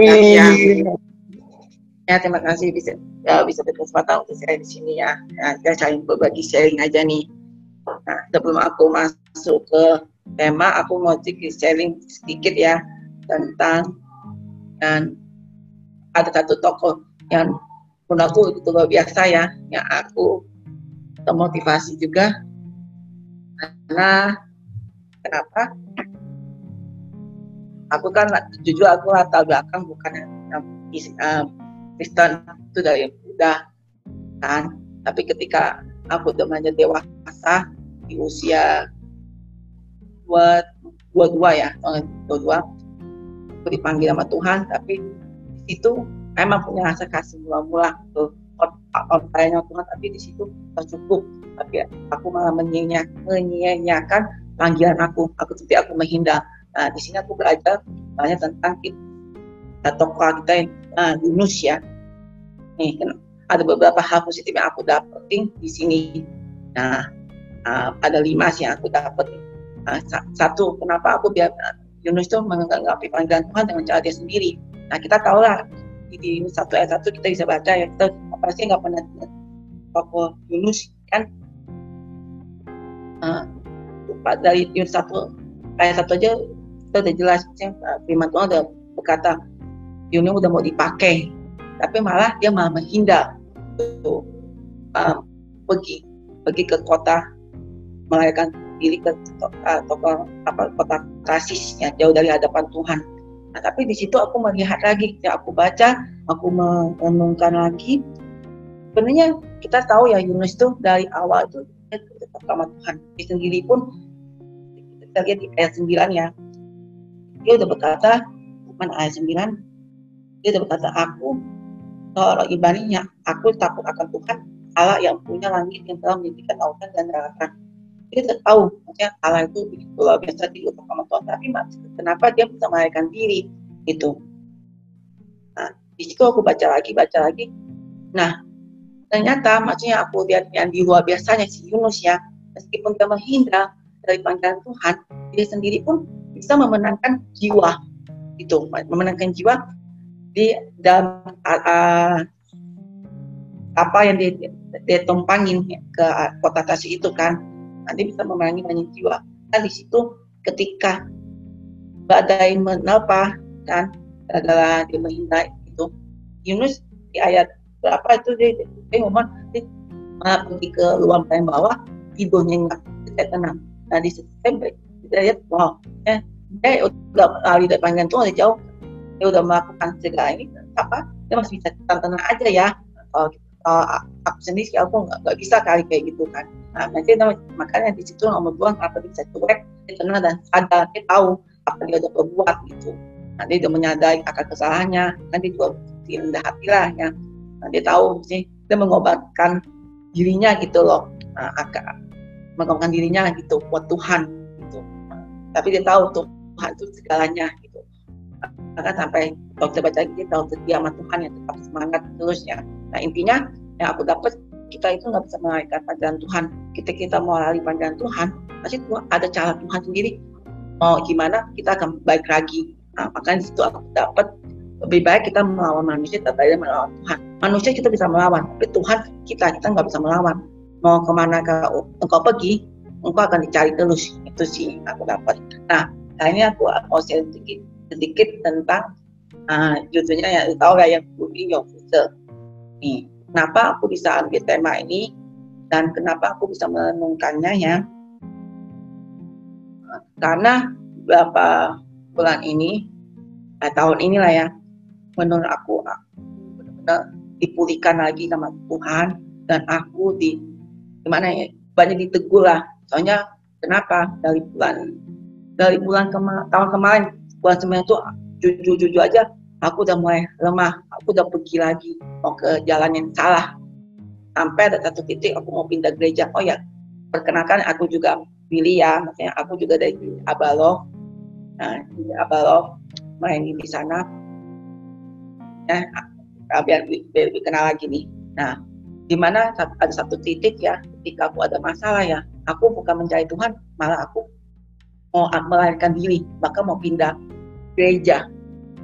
Shalom Dewi. Ya. terima kasih bisa ya, bisa berkesempatan untuk saya di sini ya. ya saya saling berbagi sharing aja nih. Nah, sebelum aku masuk ke tema, aku mau sharing sedikit ya tentang dan ada satu tokoh yang menurut aku itu luar biasa ya, yang aku termotivasi juga karena kenapa? Aku kan jujur aku latar belakang bukan uh, Kristen itu dari muda kan. Tapi ketika aku udah menjadi dewasa di usia dua dua dua ya dua dua aku dipanggil sama Tuhan tapi itu emang punya rasa kasih mula-mula tuh. Orangnya Tuhan tapi di situ cukup. Tapi aku malah menyanyiakan panggilan aku. Aku seperti aku menghindar nah di sini aku belajar banyak tentang tokoh kita uh, Yunus ya. Nih kan ada beberapa hal positif yang aku dapetin di sini. Nah uh, ada lima sih yang aku dapet uh, satu kenapa aku biar uh, Yunus itu menanggapi panggilan Tuhan dengan cara dia sendiri? Nah kita tahu lah di, satu ayat satu kita bisa baca ya kita pasti nggak pernah tokoh Yunus kan? Uh, dari Yunus satu ayat satu aja kita udah jelas ya, firman Tuhan udah berkata Yunus udah mau dipakai tapi malah dia malah menghindar tuh um, pergi pergi ke kota melahirkan diri ke uh, toko apa kota kasih yang jauh dari hadapan Tuhan. Nah, tapi di situ aku melihat lagi, ya aku baca, aku merenungkan lagi. Sebenarnya kita tahu ya Yunus itu dari awal itu tetap sama Tuhan. Dia sendiri pun kita lihat di ayat 9 ya. Dia udah berkata, bukan ayat 9, dia udah berkata, aku kalau ibadahnya aku takut akan Tuhan Allah yang punya langit yang telah menjadikan lautan dan daratan. Kita tahu maksudnya Allah itu begitu luar biasa di sama Tuhan tapi kenapa dia bisa melahirkan diri itu nah di situ aku baca lagi baca lagi. Nah ternyata maksudnya aku lihat yang di luar biasanya si Yunus ya meskipun dia menghindar dari panggilan Tuhan dia sendiri pun bisa memenangkan jiwa itu memenangkan jiwa di dalam uh, apa yang dia, tumpangin ke kota Tasik itu kan. Nanti bisa memenangi banyak jiwa. Kan di situ ketika badai menapa kan adalah dia menghindar itu Yunus di ayat berapa itu dia, dia ngomong dia malah pergi ke luar bawah tidurnya nggak tenang. Nah di situ kita lihat wow eh dia udah lari dari panggilan Tuhan jauh. Dia udah melakukan segala ini apa dia masih bisa tenang aja ya. Uh, uh, aku sendiri aku nggak bisa kali kayak gitu kan. Nah nanti makanya di situ nomor dua apa dia bisa cuek dia tenang dan sadar dia tahu apa dia udah berbuat gitu. Nanti dia menyadari akan kesalahannya nanti juga rendah hati lah ya nanti tahu sih dia mengobatkan dirinya gitu loh. Nah, akan mengobatkan dirinya gitu buat Tuhan. gitu tapi dia tahu Tuhan itu segalanya gitu. Maka sampai kalau kita baca kita setia sama Tuhan yang tetap semangat terus ya. Nah intinya yang aku dapat kita itu nggak bisa melarikan panggilan Tuhan. Kita kita mau lari panggilan Tuhan pasti ada cara Tuhan sendiri. Mau gimana kita akan baik lagi. Nah, makanya situ aku dapat lebih baik kita melawan manusia daripada melawan Tuhan. Manusia kita bisa melawan tapi Tuhan kita kita nggak bisa melawan. Mau ke mana kau engkau pergi engkau akan dicari terus itu sih aku dapat nah ini aku mau sedikit sedikit tentang uh, judulnya ya tahu lah yang Budi Your Future. Nih, kenapa aku bisa ambil tema ini dan kenapa aku bisa menenungkannya ya? Karena beberapa bulan ini, eh, tahun inilah ya, menurut aku benar-benar dipulihkan lagi sama Tuhan dan aku di gimana ya banyak ditegur lah soalnya kenapa? Dari bulan dari bulan kema tahun kemarin bulan sembilan itu jujur-jujur aja aku udah mulai lemah aku udah pergi lagi mau ke jalan yang salah. Sampai ada satu titik aku mau pindah gereja. Oh ya perkenalkan aku juga pilih ya maksudnya aku juga dari Abalo nah di Abalo main di sana. Ya biar, biar lebih kenal lagi nih. Nah di mana ada satu titik ya ketika aku ada masalah ya aku bukan mencari Tuhan malah aku mau melahirkan diri maka mau pindah gereja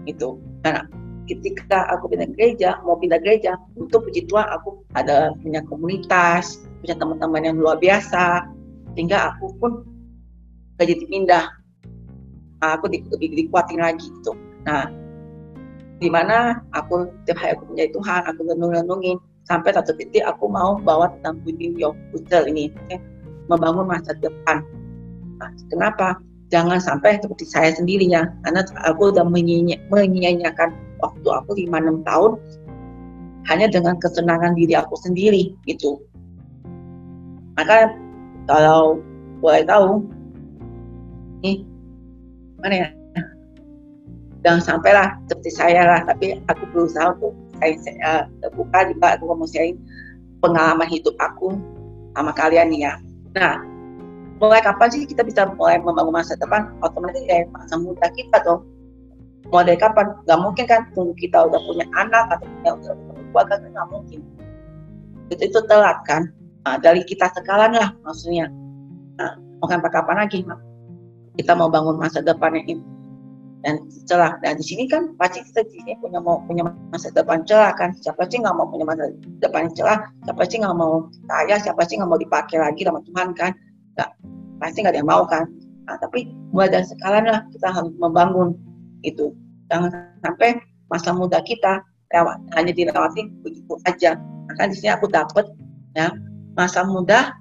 itu karena ketika aku pindah gereja mau pindah gereja untuk puji Tuhan aku ada punya komunitas punya teman-teman yang luar biasa sehingga aku pun gak jadi pindah. Nah, aku di, lebih dikuatin lagi gitu. Nah di mana aku tiap hari aku punya Tuhan aku renung-renungin sampai satu titik aku mau bawa tentang Your Future ini? Membangun masa depan. Nah, kenapa? Jangan sampai seperti saya sendirinya karena aku udah menyia-nyiakan waktu aku 5-6 tahun hanya dengan kesenangan diri aku sendiri gitu. Maka kalau boleh tahu nih mana ya? Jangan sampailah seperti saya lah tapi aku berusaha untuk saya, saya terbuka juga aku mau sharing pengalaman hidup aku sama kalian nih ya nah mulai kapan sih kita bisa mulai membangun masa depan? Otomatis dari masa muda kita dong. Mulai dari kapan? Nggak mungkin kan tunggu kita udah punya anak atau punya udah keluarga kan nggak mungkin. Itu itu telat kan? Nah, dari kita sekarang lah maksudnya. Nah, mau sampai kapan lagi kita mau bangun masa depan ini dan celah. Dan di sini kan pasti kita di sini punya mau punya masa depan celah kan. Siapa sih nggak mau punya masa depan celah? Siapa sih nggak mau kaya? Siapa sih nggak mau dipakai lagi sama Tuhan kan? Nggak. Pasti nggak ada yang mau kan? Nah, tapi mulai dari sekarang lah kita harus membangun itu. Jangan sampai masa muda kita lewat hanya dilewati begitu aja. Maka di sini aku dapat ya masa muda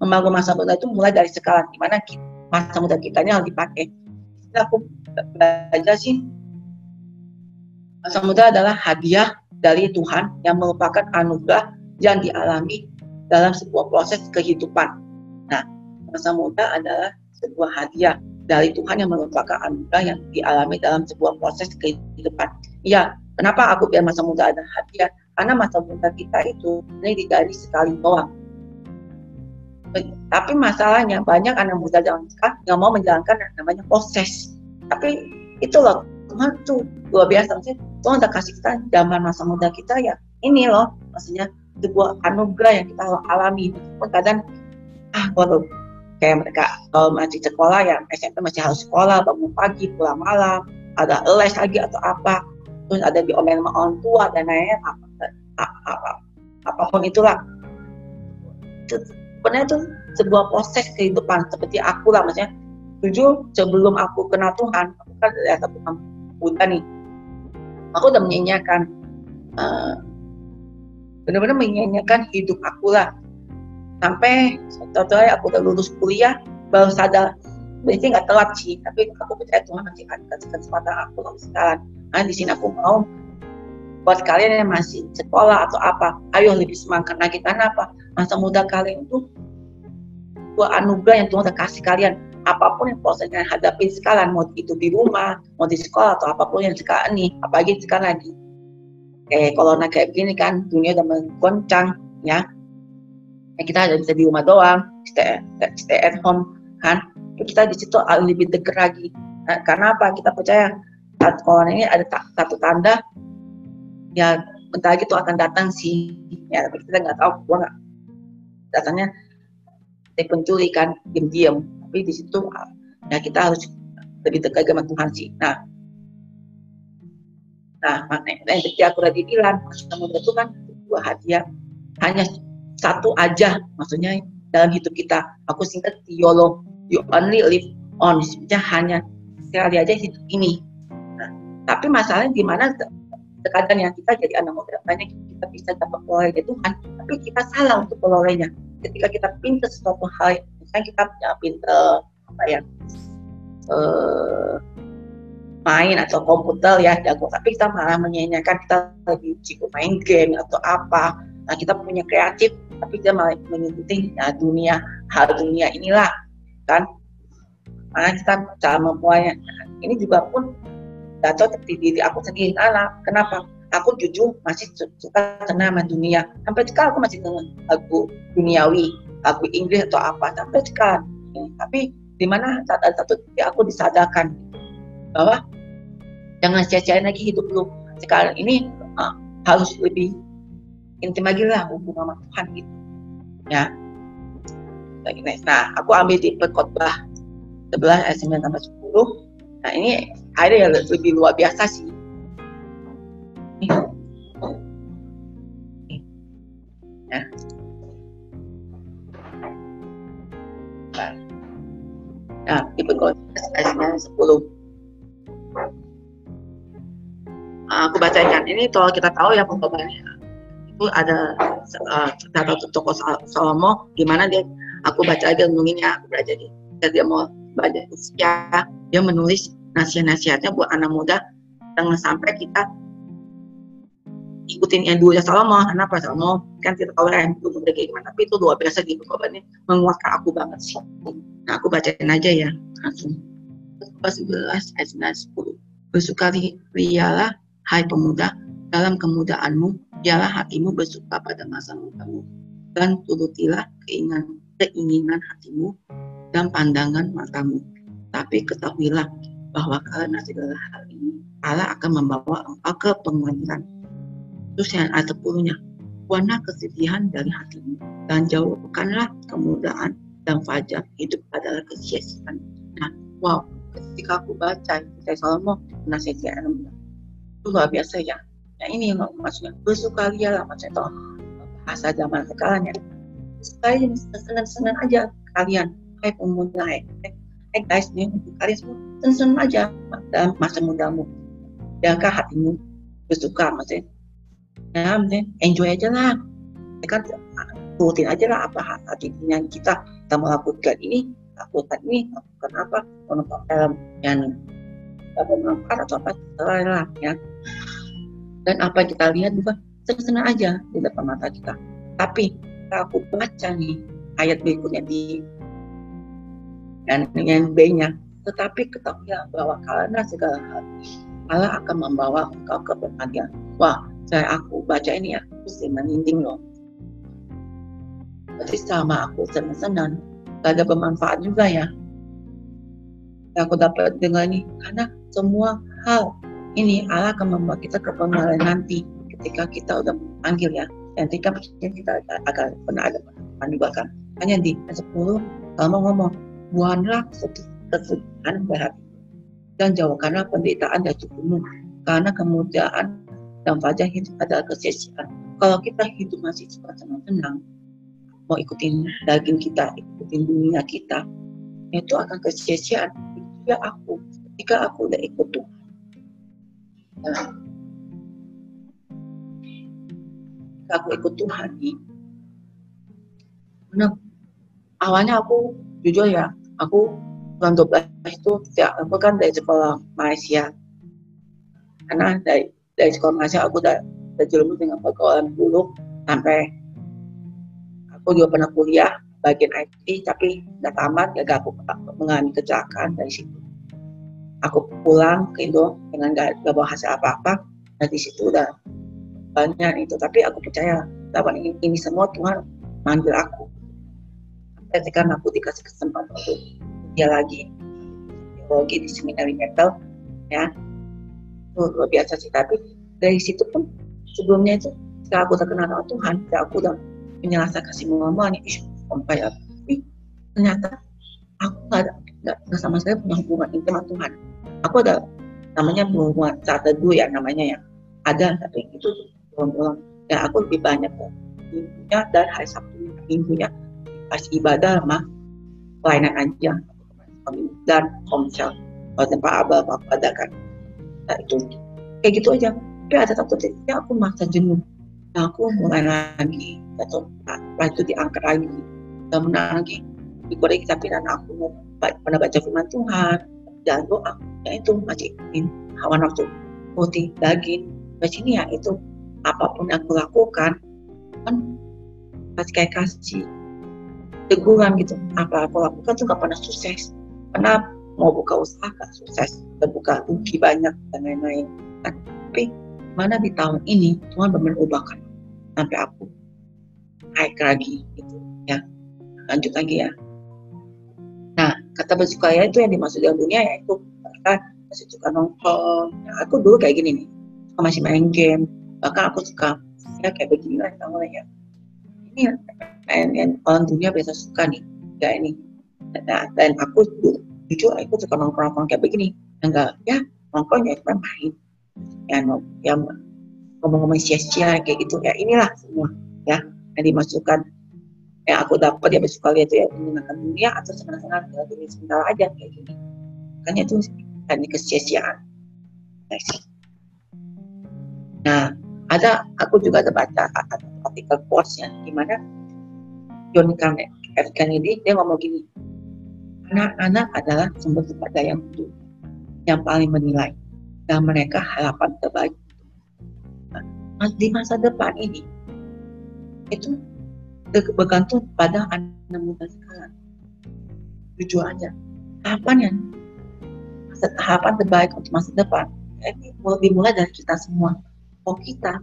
membangun masa muda itu mulai dari sekarang. Gimana masa muda kita ini harus dipakai aku belajar sih masa muda adalah hadiah dari Tuhan yang merupakan anugerah yang dialami dalam sebuah proses kehidupan. Nah, masa muda adalah sebuah hadiah dari Tuhan yang merupakan anugerah yang dialami dalam sebuah proses kehidupan. Iya, kenapa aku bilang masa muda adalah hadiah? Karena masa muda kita itu ini dari sekali doang. Tapi masalahnya banyak anak muda zaman sekarang nggak mau menjalankan yang namanya proses. Tapi itu loh Tuhan tuh luar biasa. Maksudnya Tuhan udah kasih kita zaman masa muda kita ya ini loh maksudnya sebuah anugerah yang kita alami. Kadang ah waduh kayak mereka kalau masih sekolah ya SMP masih harus sekolah bangun pagi pulang malam ada les lagi atau apa terus ada di diomelin sama orang tua dan lain-lain apa, apa, apa apa pun itulah sebenarnya itu sebuah proses kehidupan seperti aku lah maksudnya. Jujur sebelum aku kenal Tuhan aku kan dari satu muda nih. Aku udah menyanyikan uh, benar-benar menyanyikan hidup aku lah. Sampai suatu hari aku udah lulus kuliah baru sadar berarti nggak telat sih. Tapi aku percaya Tuhan nanti akan kasih kesempatan aku sampai sekarang. Nah di sini aku mau buat kalian yang masih sekolah atau apa ayo lebih semangat lagi. Karena apa masa muda kalian itu buat anugerah yang Tuhan udah kasih kalian. Apa pun yang proses yang hadapi sekarang mau itu di rumah mau di sekolah atau apa pun yang sekarang nih apalagi sekarang lagi. Kayak corona kayak gini kan dunia udah menggoncang ya. Ya kita hanya bisa di rumah doang stay, stay at home kan. Kita di situ lebih dekat lagi. Nah, karena apa? Kita percaya saat corona ini ada satu tanda ya bentar lagi tuh akan datang sih. Ya tapi kita nggak tahu gua nggak datangnya dari pencuri kan diam-diam. Tapi di situ ya kita harus lebih dekat dengan Tuhan sih. Nah. Nah makanya yang aku tadi bilang masa muda itu kan dua hadiah hanya satu aja maksudnya dalam hidup kita. Aku singkat YOLO you only live on. Maksudnya hanya sekali aja hidup ini. Nah, tapi masalahnya di mana terkadang yang kita jadi anak muda banyak kita bisa dapat oleh Tuhan tapi kita salah untuk perolehnya ketika kita pintar sesuatu hal misalnya kita ya, pintar apa ya uh, main atau komputer ya jago tapi kita malah menyanyikan kita lebih cukup main game atau apa. Nah kita punya kreatif tapi dia malah mengikuti ya, dunia hal dunia inilah kan. Karena kita cara mempunyai ini juga pun seperti diri aku sendiri. Anak kenapa? Aku jujur masih suka kenal sama dunia. Sampai sekarang aku masih dengan lagu duniawi lagu Inggris atau apa sampai sekarang. Tapi di mana saat satu aku disadarkan. Bahwa jangan sia-siain lagi hidup lu. Sekarang ini uh, harus lebih intim lagi lah hubungan sama Tuhan gitu. Ya. Nah aku ambil di perkhotbah 11 ayat 9 sampai 10 nah ini ada yang lebih luar biasa sih. Ya. Nah, ikut ayatnya 10. Nah, aku bacakan. Ini kalau kita tahu ya pengkobarnya itu ada uh, salah satu tokoh Salomo gimana dia aku baca aja renunginnya aku belajar. Dia dia mau baca dia menulis nasihat-nasihatnya buat anak muda jangan sampai kita ikutin yang dulu ya Salomo kenapa Salomo kan kita tahu ya itu kayak gimana. Tapi itu luar biasa gitu ini menguatkan aku banget sih. Nah aku bacain aja ya. Langsung. Pas 11 ayat 10 bersukari rialah hai pemuda. Dalam kemudaanmu biarlah hatimu bersuka pada masa mudamu. Dan turutilah keinginan keinginan hatimu dan pandangan matamu. Tapi ketahuilah bahwa karena segala hal ini Allah akan membawa engkau ke pengadilan Terus yang 10 warna kesedihan dari hatimu dan jauhkanlah kemudahan dan fajar hidup adalah kesia-siaan. Nah, wow, ketika aku baca saya Salomo nasihat anak muda itu luar biasa ya. Nah ini maksudnya bersukaria lah maksudnya itu bahasa zaman sekarang ya. Bersukaria senang-senang aja kalian, hai pemuda, hai, hai guys nih kalian semua senang aja dalam masa mudamu. Jangan hatimu bersuka maksudnya. Ya enjoy aja lah. Ya kan rutin aja lah apa hatinya kita. Kita melakukan ini lakukan ini lakukan apa menonton film yang bermanfaat atau apa terserah lah ya. Dan apa yang kita lihat juga senang-senang aja di depan mata kita. Tapi aku baca nih ayat berikutnya di dan yang B-nya tetapi ketahuilah bahwa karena segala hal Allah akan membawa engkau ke pengadilan. Wah, saya aku baca ini ya mesti meninding loh. Berarti sama aku senang-senang gak ada bermanfaat juga ya. Aku dapat dengar ini karena semua hal ini Allah akan membawa kita ke nanti ketika kita udah panggil ya. Dan ketika kita akan pernah ada pernah juga kan hanya di 10 kalau mau ngomong buanlah berhati dan jauhkanlah penderitaan dan tubuhmu karena kemudahan dan fajar hidup adalah kesia-siaan. Kalau kita hidup masih suka senang-senang, mau ikutin daging kita, ikutin dunia kita, itu akan kesia-siaan. Ya aku, ketika aku udah ikut Tuhan. Nah, aku ikut Tuhan nih, nah, awalnya aku jujur ya, aku bulan 12 itu aku kan dari sekolah Malaysia. Karena dari dari sekolah masih aku udah terjerumus dengan pergaulan dulu sampai aku juga pernah kuliah bagian IT tapi nggak tamat gak aku mengalami kecelakaan dari situ. Aku pulang ke Indo dengan gak, gak bawa hasil apa-apa dari situ udah banyak itu. Tapi aku percaya bahwa ini, ini semua Tuhan manggil aku. Ketika aku dikasih kesempatan. untuk dia lagi teologi di seminari metal ya. Luar biasa sih tapi dari situ pun sebelumnya itu setelah aku terkenal sama Tuhan setelah aku udah menyelesaikan kasih mama nih ish sampai tapi ternyata aku nggak nggak sama sekali punya hubungan intim sama Tuhan. Aku ada namanya hubungan saat teduh ya namanya ya ada tapi itu belum ya aku lebih banyak minggunya dan hari Sabtu minggunya pas ibadah sama pelayanan aja dan komsel kalau tempat abah apa ada kan. Nah itu. Kayak gitu aja. Tapi ada satu titiknya aku maksa jenuh. Nah aku mulai lagi. Atau setelah itu diangkat lagi. Dan lagi. Dikoreksi tapi dan aku. Mau pernah baca firman Tuhan. Dan doa. Ya itu masih ingin hawa nafsu. Putih daging di sini ya itu apa pun yang aku lakukan kan pasti kayak kasih teguran gitu. Apa aku lakukan tuh gak pernah sukses pernah mau buka usaha gak sukses terbuka rugi banyak dan lain-lain. Tapi mana di tahun ini Tuhan benar ubahkan sampai aku naik lagi gitu. Ya lanjut lagi ya. Nah kata bersukaria itu yang dimaksud dalam dunia yaitu mereka masih suka nongkrong. Nah, aku dulu kayak gini nih suka masih main game. Bahkan aku suka ya kayak begini lah kamu ya ini ya yang orang dunia biasa suka nih ya ini. Nah, dan aku jujur aku suka nongkrong nongkrong kayak begini. Enggak ya nongkrong ya cuma main. Ya no, ya ngomong-ngomong sia-sia kayak gitu. Ya inilah semua ya yang dimasukkan. Yang aku dapat ya bersuka itu ya menyenangkan dunia atau senang-senang dalam dunia sebentar aja kayak gini. Makanya itu hanya kesia-siaan. Nah ada aku juga ada baca artikel quotes ya gimana John. Kennedy dia ngomong gini anak-anak adalah sumber sumber daya yang paling menilai dan mereka harapan terbaik. Nah, di masa depan ini itu bergantung pada anak muda sekarang. Aja harapan yang harapan terbaik untuk masa depan. Ini dimulai dari kita semua. Mau kita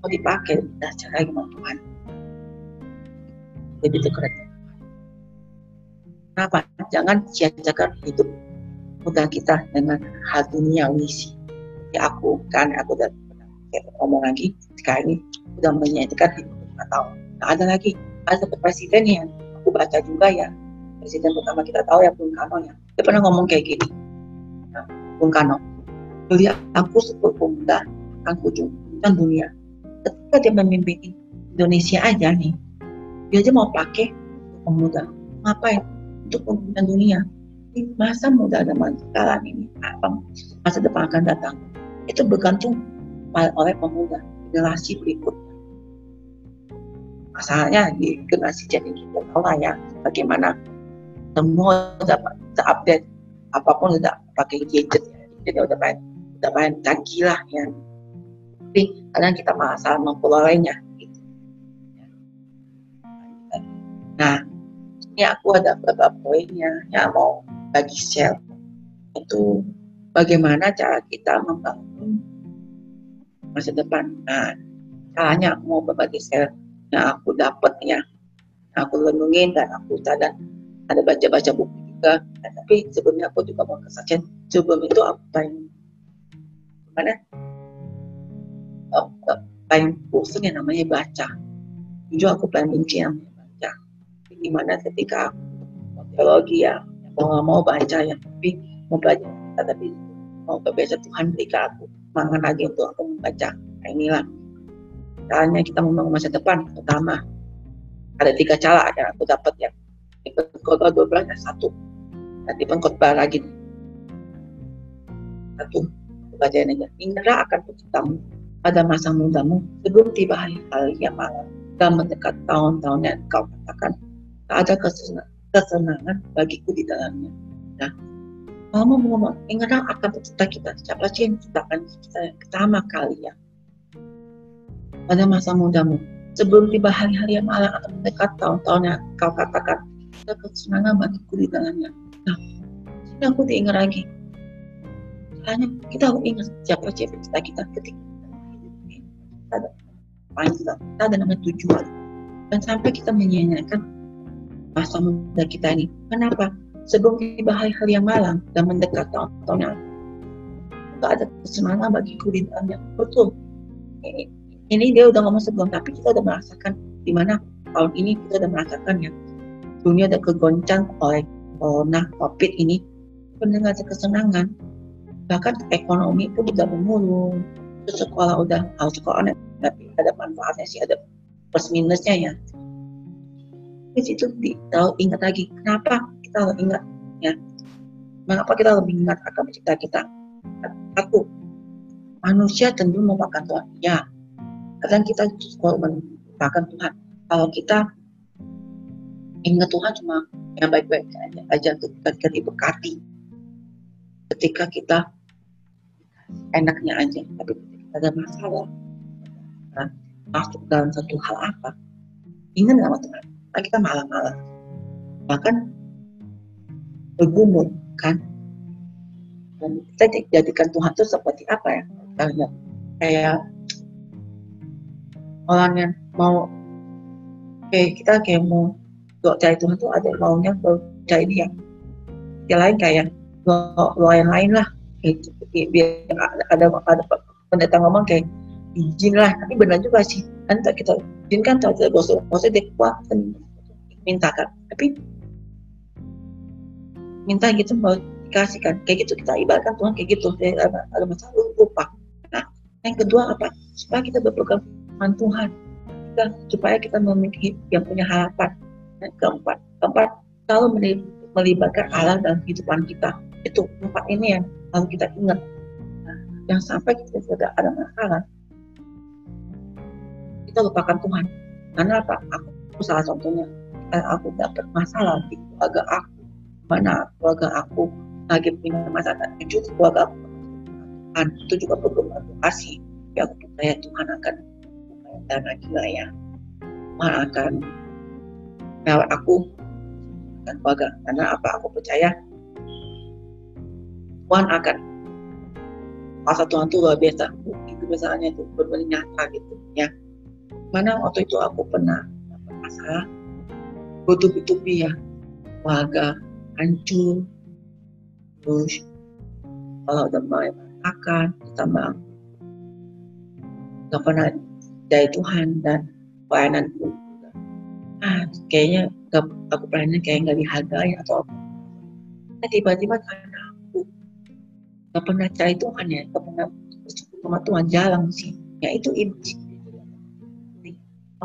mau dipakai dan cara gimana Tuhan. Begitu keren. Kenapa jangan sia-siakan hidup muda kita dengan hal duniawi sih. Ya aku kan aku udah ngomong lagi sekarang ini udah menyajikan hidup lima tahun. Nah ada lagi ada presiden yang aku baca juga ya. Presiden pertama kita tahu ya Bung Karno ya. Dia pernah ngomong kayak gini. Nah, Bung Karno beliau aku sebuah pemuda akan kunjungkan dunia. Ketika dia memimpin Indonesia aja nih dia aja mau pakai pemuda. Ngapain untuk pemimpin dunia di masa muda zaman sekarang ini apa masa depan akan datang itu bergantung oleh pemuda generasi berikutnya masalahnya di generasi jadi kita tahu lah ya bagaimana semua udah terupdate apa pun udah pakai gadget ya. jadi udah main udah main canggih lah ya tapi kadang kita masalah mempelolehnya gitu. nah ini aku ada beberapa poinnya yang mau bagi share. Itu bagaimana cara kita membangun masa depan. Nah caranya aku mau berbagi share. Yang aku dapat ya. Aku renungin dan aku dan ada baca-baca buku juga. Nah, tapi sebelumnya aku juga mau kesaksian sebelum itu aku pengen gimana? Paling bosan yang namanya baca. Jujur aku paling benci yang gimana ketika teologi ya mau nggak mau baca ya tapi mau belajar tapi mau baca Tuhan berikan aku semangat lagi untuk aku membaca. Nah, inilah. Caranya kita membangun masa depan pertama ada tiga cara yang aku dapat ya. Khotbah 12 ada satu. Nanti pengkhotbah lagi. Satu bacain aja ingatlah akan penciptamu pada masa mudamu sebelum tiba hari-hari yang malam. Dan mendekat tahun-tahun yang kau katakan tak ada kesenangan bagiku di dalamnya. Nah, mau ngomong, ingatlah akan pencipta kita. Siapa sih yang menciptakan kita pertama kali ya? Pada masa mudamu, sebelum tiba hari-hari yang malam atau mendekat tahun-tahun yang kau katakan, ada kesenangan bagiku di dalamnya. Nah, sini aku diingat lagi. Hanya kita harus ingat siapa sih pencipta kita ketika kita ada panjang, kita ada namanya tujuan. Dan sampai kita menyanyikan masa muda kita ini. Kenapa? Sebelum tiba hari-hari yang malam dan mendekat tahun-tahun yang nggak ada kesenangan bagi di dalamnya. Betul. Ini, dia udah ngomong sebelum, tapi kita udah merasakan di mana tahun ini kita udah merasakan ya dunia udah kegoncang oleh corona covid ini benar ada kesenangan bahkan ekonomi pun udah memulung sekolah udah harus sekolah tapi ada manfaatnya sih ada plus minusnya ya di situ tahu ingat lagi kenapa kita harus ingat ya? Mengapa kita lebih ingat akan pencipta kita aku manusia tentu memakan Tuhan ya kadang kita kalau melupakan Tuhan kalau kita ingat Tuhan cuma yang baik-baik aja, aja ketika diberkati ketika kita enaknya aja tapi ada masalah nah, masuk dalam satu hal apa? Ingat sama Tuhan nah, kita malah-malah bahkan bergumul kan? Dan kita jadikan Tuhan itu seperti apa ya? Kayak orang yang mau kayak kita kayak mau doa cari Tuhan tuh ada maunya cari dia yang lain kayak doa yang lain lah gitu. Biar ada ada pendeta ngomong kayak izin lah tapi benar juga sih. Kan kita izin kan tak ada bos bosnya deh kuat minta kan tapi minta gitu mau dikasih kan kayak gitu kita ibaratkan Tuhan kayak gitu ada, ada masalah lupa nah Yang kedua apa? Supaya kita berpegang Tuhan. Kita, supaya kita memiliki yang punya harapan. Yang keempat, keempat selalu melibatkan Allah dalam kehidupan kita. Itu empat ini yang harus kita ingat. Nah, yang sampai kita tidak ada masalah, kita lupakan Tuhan. Karena apa? Aku salah contohnya, aku dapat masalah di keluarga aku, mana keluarga aku lagi punya masalah, jujur keluarga aku Tuhan itu juga perlu kasih. Ya aku percaya Tuhan akan dan lagi ya. Tuhan akan lewat aku. Dan keluarga. Karena apa? Aku percaya Tuhan akan masa Tuhan itu luar biasa. Itu misalnya itu benar nyata gitu ya mana waktu itu aku pernah masalah bertubi-tubi ya keluarga hancur. Terus kalau udah mulai akan ditambah nggak pernah dari Tuhan dan pelayanan pun ah kayaknya gak, aku pelayanan kayak nggak dihargai atau apa. Nah, tiba-tiba karena aku nggak pernah cari Tuhan ya nggak pernah sama Tuhan jalan sih ya itu iblis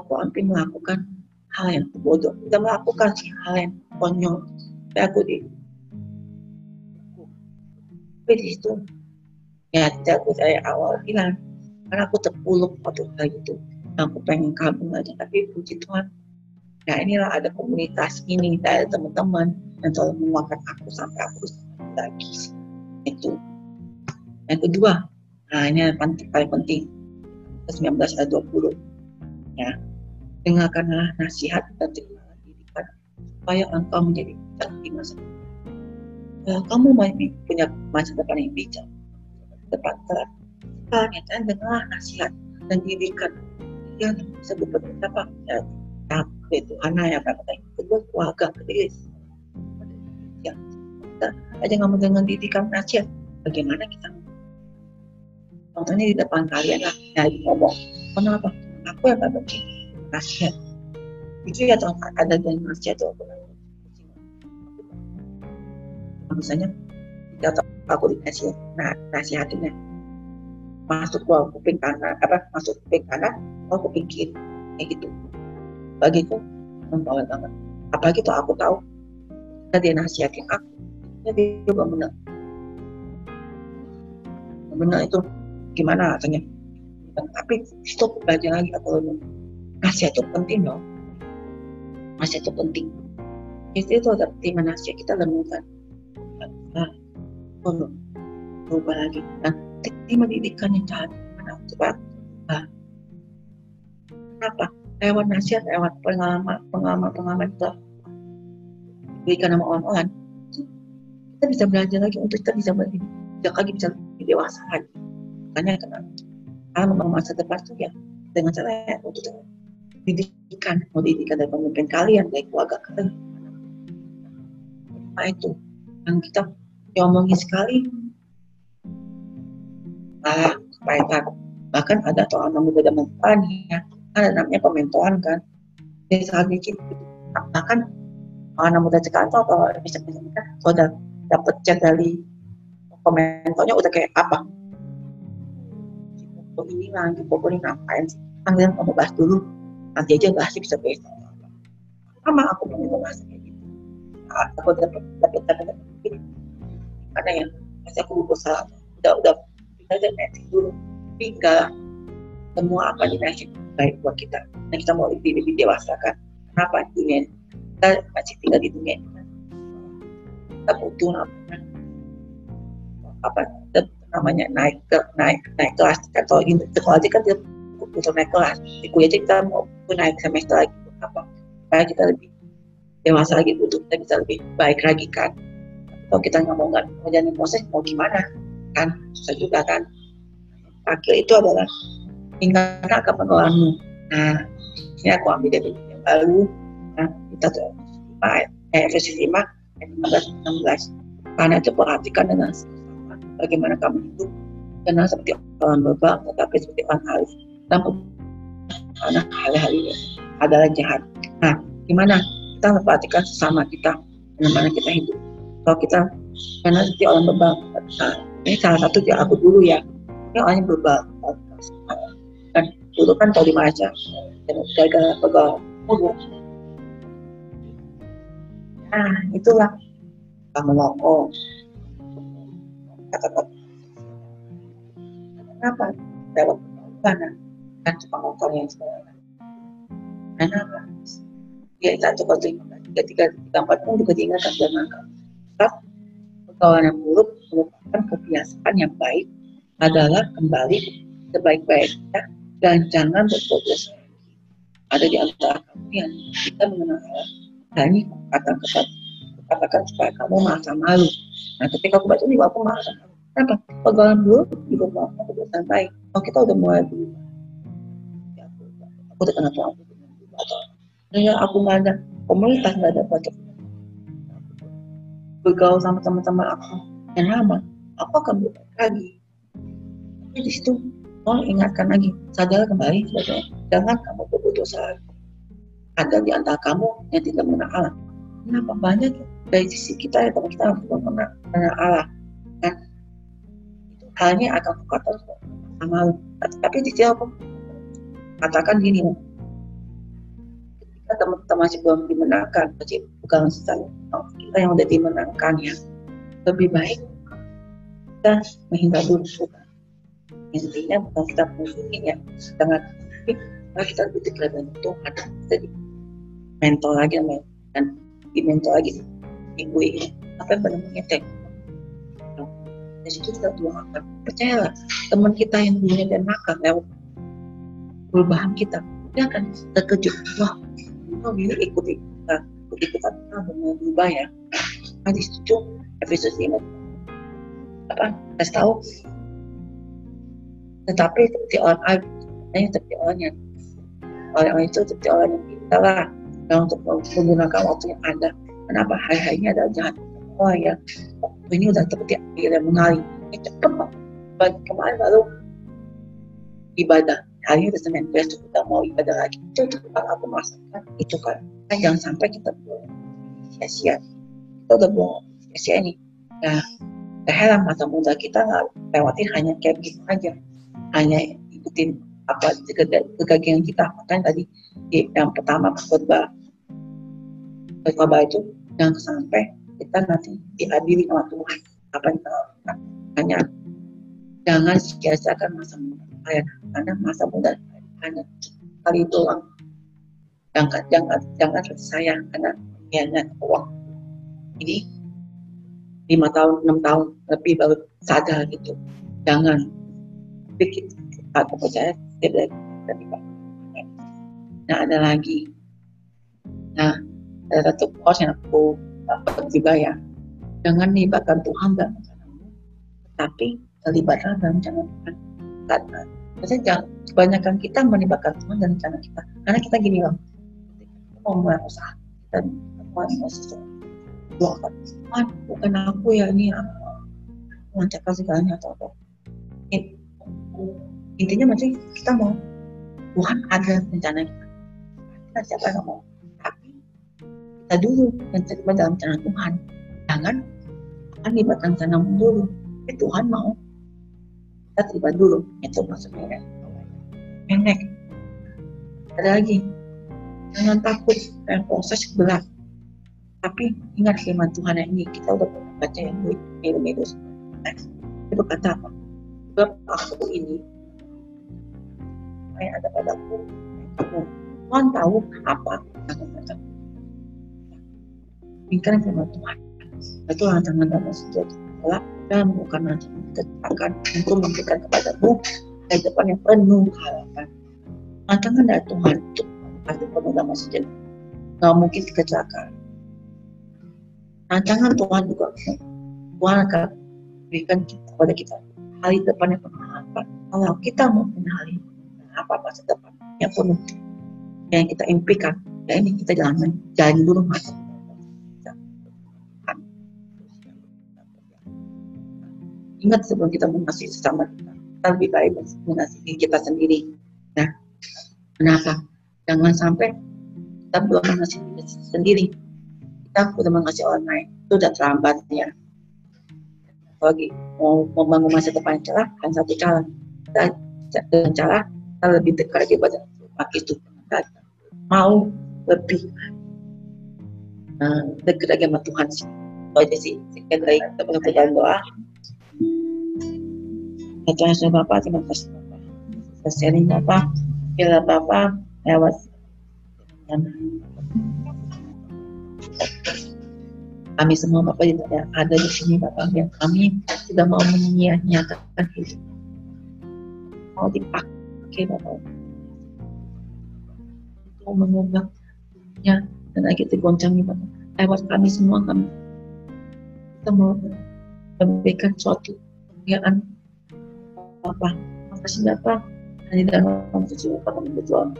aku hampir melakukan hal yang bodoh. Kita melakukan sih hal yang konyol. Tapi aku di tapi di situ ya aku dari awal bilang karena aku terpuluk waktu itu aku pengen kabur aja tapi puji Tuhan ya inilah ada komunitas ini ada teman-teman yang selalu menguatkan aku sampai aku lagi itu. Yang kedua nah ini yang paling penting 19 ayat 20 ya dengarkanlah nasihat dan terimalah didikan supaya engkau menjadi bijak di masa ya, kamu masih punya masa depan yang bijak tepat terat. Sekarang dengar nasihat dan didikan yang disebut apa ya, itu anak yang kata kedua keluarga kedua ya kita aja nggak dengan didikan nasihat bagaimana kita contohnya di depan kalian lah ya ngomong. Kenapa? Aku yang nggak nasihat itu ya ada yang nasihat tuh misalnya kita aku dikasih nah masuk ke kuping kanan apa masuk kuping kanan oh kuping kiri kayak gitu. Bagiku membawa banget. Apalagi tuh aku tahu kita dia nasihatin aku dia juga benar. Benar itu gimana katanya tapi stop belajar lagi aku nasihat itu penting loh nasihat itu penting. Itu itu terima nasihat kita renungkan. Nah, oh, berubah lagi. Nah terima didikan yang jahat. Mana coba nah, kenapa lewat nasihat lewat pengalaman pengalaman pengalaman kita. Diberikan sama orang-orang. Kita bisa belajar lagi untuk kita bisa lebih lagi bisa lebih dewasa lagi. Makanya karena memang masa depan itu ya dengan cara untuk didikan mau didikan dari pemimpin kalian dari keluarga kalian. Apa itu? Yang kita diomongin sekali. Malah kepaikan bahkan ada tuh anak muda zaman depan ya. Ada namanya pementoran kan. Jadi saat ini bahkan anak muda tuh kalau bisa bisa kan udah dapet chat dari komentarnya udah kayak apa? Kok ini lagi pokok ini ngapain sih? Panggil kamu bahas dulu nanti aja bahas bisa besok. Sama aku punya bahas kayak gitu. Aku dapat dapat dapat karena yang masih aku berusaha udah udah aja nanti dulu tinggal semua apa dinasib baik buat kita. Dan kita mau lebih lebih dewasa kan. Kenapa dunia kita masih tinggal di dunia ini kita butuh namanya apa? Namanya naik ke naik naik kelas. Atau ini aja kan kita butuh naik kelas. Di kuliah kita mau naik semester lagi apa? Supaya kita lebih dewasa lagi butuh kita bisa lebih baik lagi kan? Kalau kita nggak mau nggak mau jadi proses mau gimana? Kan? Susah juga kan? Akhir itu adalah tinggalkan kepenuhanmu nah ini aku ambil dari yang baru. Nah kita tuh eh versi 5 ayat 15 16 karena itu perhatikan dengan bagaimana kamu hidup. Karena seperti orang berbang tetapi seperti orang halus dan karena hal-hal ini. Adalah jahat nah gimana? Kita memperhatikan sesama kita bagaimana kita hidup. Kalau kita karena seperti orang berbang nah, ini salah satu dia aku dulu ya. Ini orangnya berbal kan dulu kan kalau di Malaysia gara-gara pegawai mulu nah itulah. Kamu merokok kata-kata kenapa? Lewat mana kan tukang motor yang sebenarnya kenapa ya satu kali tiga tiga tiga empat pun juga diingatkan jangan tetap perkawanan buruk merupakan kebiasaan yang baik adalah kembali sebaik-baiknya dan jangan berbuat ada di antara kamu yang kita mengenal Allah dan ini kata ketat katakan supaya kamu merasa malu. Nah ketika aku baca ini aku merasa malu. Kenapa? Pergaulan buruk juga melakukan kebiasaan baik. Kalau kita udah mulai dulu ya, aku, aku udah kenal Tuhan atau ya aku nggak ada komunitas nggak ada baca bergaul sama teman-teman aku yang lama aku akan berbaik lagi. Tapi di situ mau ingatkan lagi sadar kembali sebagai jangan kamu berbuat dosa ada di antara kamu yang tidak mengenal Allah. Kenapa? Banyak dari sisi kita ya teman kita yang tidak mengenal Allah. Kan halnya akan kata sama tapi di aku katakan gini ketika teman-teman masih belum dimenangkan bukan misalnya kita yang udah dimenangkan ya lebih baik kita menghindar dulu. Intinya bukan kita pusingin ya sangat tapi kita lebih dekat dengan Tuhan. Jadi mentor lagi kan di mentor lagi ibu ini. Apa yang benar mengetek dari situ kita tuangkan percayalah teman kita yang dulunya dan makan lewat perubahan kita. Dia akan terkejut. Wah kok ini ikuti kita ikut ikutan kita benar berubah ya. Nah di situ Efesus ini. Apa? Kasih tahu. Tetapi seperti orang lain seperti orang yang orang itu seperti orang yang kita lah. Yang untuk menggunakan waktu yang ada. Kenapa hari-harinya ada jahat? Oh ya. Ini udah seperti air yang mengalir ini banget kemarin baru ibadah hari ini Senin besok kita mau ibadah lagi. Itu itu kan aku merasakan itu kan. Kan jangan sampai kita sia-sia. Kita udah buang sia-sia ini. Nah heran masa muda kita nggak lewatin hanya kayak gitu aja. Hanya ikutin apa kegagian kita. Makanya tadi yang pertama khotbah khotbah itu jangan sampai kita nanti diadili sama Tuhan. Apa yang kita lakukan. Hanya jangan sia-siakan masa muda kalian karena masa muda hanya kali itu doang. Jangan jangan jangan sayang karena niatnya uang. Ini lima tahun enam tahun lebih baru sadar gitu. Jangan pikir aku percaya dia dari nah ada lagi. Nah ada satu kos yang aku dapat juga ya. Jangan libatkan Tuhan dalam rencanamu tapi terlibatlah dalam rencana Tuhan. Karena maksudnya jangan kebanyakan kita melibatkan Tuhan dalam rencana kita. Karena kita gini loh mau mulai usaha kita mau sesuatu. Doakan bukan aku ya ini lancarkan segalanya atau apa. Intinya macam kita mau Tuhan ada rencana kita. Kita siapa yang mau? Tapi kita dulu yang terlibat dalam rencana Tuhan. Jangan akan libatkan rencana dulu. Tapi Tuhan mau kita terlibat dulu itu maksudnya ya pendek. Ada lagi. Jangan takut dan proses berat tapi ingat firman Tuhan ini kita udah pernah baca yang Medo dia berkata apa? Sebab aku ini yang ada padaku kamu Tuhan tahu apa yang macam Bingkai firman Tuhan. Itu rancangan dalam sejati adalah dan bukan rancangan akan untuk memberikan kepadamu dari depan yang penuh harapan. Rancangan dari Tuhan itu pasti penuh dalam sejati nggak mungkin kecelakaan rancangan Tuhan juga Tuhan akan berikan kepada kita hari depan yang penuh harapan. Kalau kita mau punya hari apa masa depan yang penuh yang kita impikan ya ini kita jalan jalan dulu masa ingat sebelum kita mengasihi sesama kita. Kita lebih baik mengasihi kita sendiri. Nah kenapa? Jangan sampai kita belum mengasihi diri sendiri. Kita sudah mengasihi orang lain. Itu sudah terlambat ya. Lagi mau membangun masa depan cerah kan satu cara. Kita dengan cara kita lebih dekat lagi pada itu. Mau lebih uh, dekat lagi sama Tuhan. Sih itu aja sih sekian dari kita doa ya Yesus Bapak terima kasih Bapak. Sharing Bapak. Bila Bapak lewat. Kami semua Bapak yang ada di sini Bapak yang kami sudah mau menyia-nyiakan hidup. Mau dipakai Bapak. Untuk mengubah dunia dan lagi digoncangi Bapak. Lewat kami semua kami. Kita mau memberikan suatu kemuliaan Terima kasih Bapak. Hanya dalam nama Tuhan kami berdoa